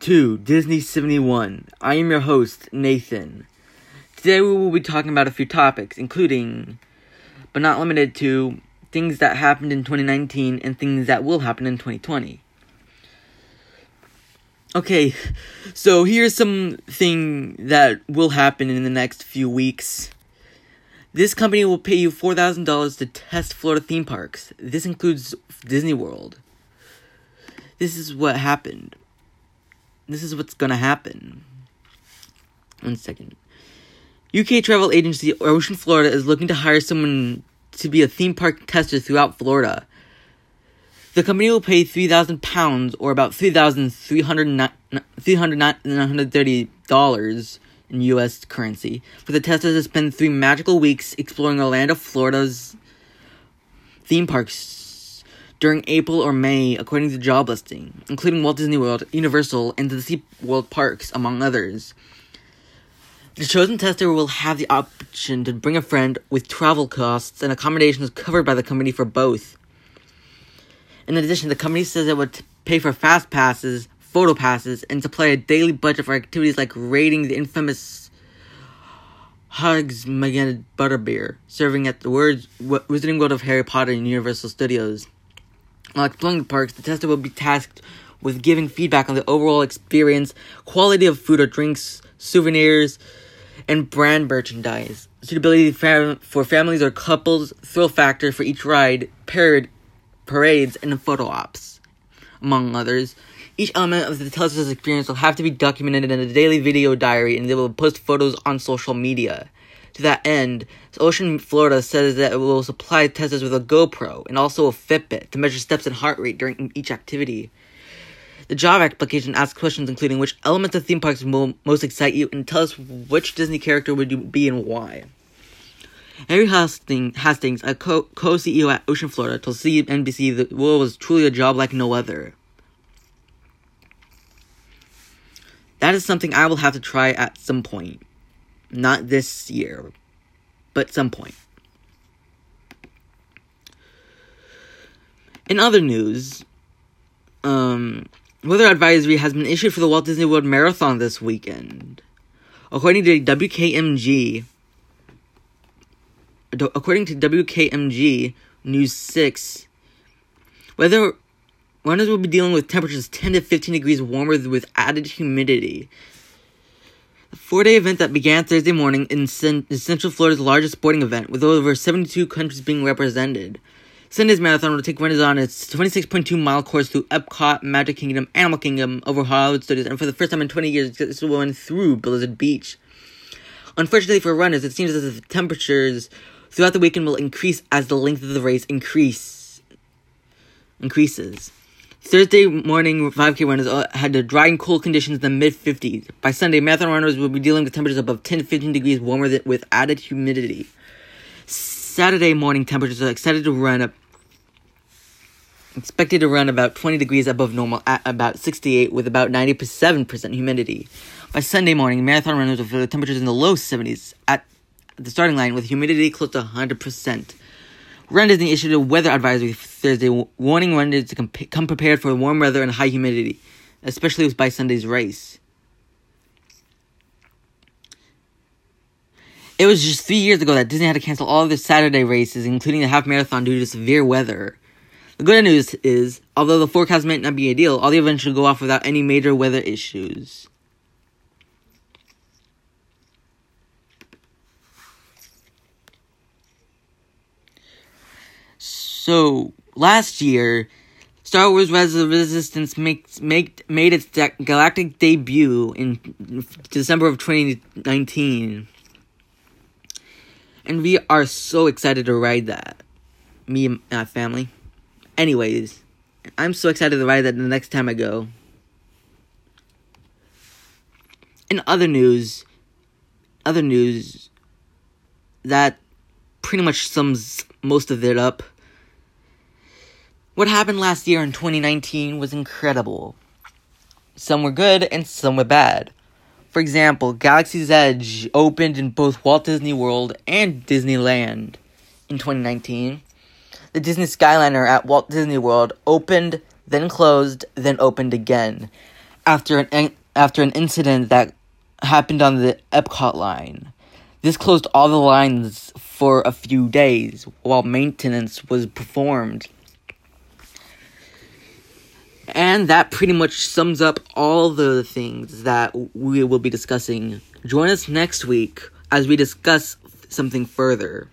to Disney 71. I am your host, Nathan. Today we will be talking about a few topics, including, but not limited to, things that happened in 2019 and things that will happen in 2020. Okay, so here's something that will happen in the next few weeks. This company will pay you $4,000 to test Florida theme parks. This includes Disney World. This is what happened. This is what's gonna happen. One second. UK travel agency Ocean Florida is looking to hire someone to be a theme park tester throughout Florida. The company will pay three thousand pounds, or about three thousand three hundred nine hundred thirty dollars in U.S. currency, for the testers to spend three magical weeks exploring Orlando, Florida's theme parks during April or May, according to job listing, including Walt Disney World, Universal, and the Sea World parks, among others. The chosen tester will have the option to bring a friend with travel costs and accommodations covered by the company for both. In addition, the company says it would pay for fast passes, photo passes, and supply a daily budget for activities like raiding the infamous Hugs Hogsmeade Butterbeer, serving at the Wizarding World of Harry Potter in Universal Studios. While exploring the parks, the tester will be tasked with giving feedback on the overall experience, quality of food or drinks, souvenirs, and brand merchandise, suitability for families or couples, thrill factor for each ride, parade, parades, and photo ops, among others. Each element of the tester's experience will have to be documented in a daily video diary and they will post photos on social media. To that end, Ocean Florida says that it will supply testers with a GoPro and also a Fitbit to measure steps and heart rate during each activity. The job application asks questions including which elements of theme parks will most excite you and tell us which Disney character would you be and why. Harry Hastings, a co CEO at Ocean Florida, told CNBC that Will was truly a job like no other. That is something I will have to try at some point. Not this year, but some point. In other news, um, weather advisory has been issued for the Walt Disney World Marathon this weekend. According to WKMG, according to WKMG News 6, weather runners will be dealing with temperatures 10 to 15 degrees warmer with added humidity. Four day event that began Thursday morning in Central Florida's largest sporting event, with over 72 countries being represented. Sunday's marathon will take runners on its 26.2 mile course through Epcot, Magic Kingdom, Animal Kingdom, over Hollywood Studios, and for the first time in 20 years, this will run through Blizzard Beach. Unfortunately for runners, it seems as if temperatures throughout the weekend will increase as the length of the race increase increases. Thursday morning 5K runners uh, had the dry and cool conditions in the mid 50s. By Sunday, marathon runners will be dealing with temperatures above 10 to 15 degrees warmer than, with added humidity. Saturday morning temperatures are expected to run up expected to run about 20 degrees above normal at about 68 with about 97% humidity. By Sunday morning, marathon runners will feel temperatures in the low 70s at the starting line with humidity close to 100%. Run Disney issued a weather advisory Thursday warning runners to come prepared for warm weather and high humidity, especially by Sunday's race. It was just three years ago that Disney had to cancel all of their Saturday races, including the half marathon, due to severe weather. The good news is, although the forecast might not be ideal, all the events should go off without any major weather issues. So, last year, Star Wars Rise of the Resistance makes, make, made its de- galactic debut in December of 2019. And we are so excited to ride that. Me and my family. Anyways, I'm so excited to ride that the next time I go. In other news, other news, that pretty much sums most of it up. What happened last year in 2019 was incredible. Some were good and some were bad. For example, Galaxy's Edge opened in both Walt Disney World and Disneyland in 2019. The Disney Skyliner at Walt Disney World opened, then closed, then opened again. after an after an incident that happened on the Epcot line. This closed all the lines for a few days while maintenance was performed. And that pretty much sums up all the things that we will be discussing. Join us next week as we discuss something further.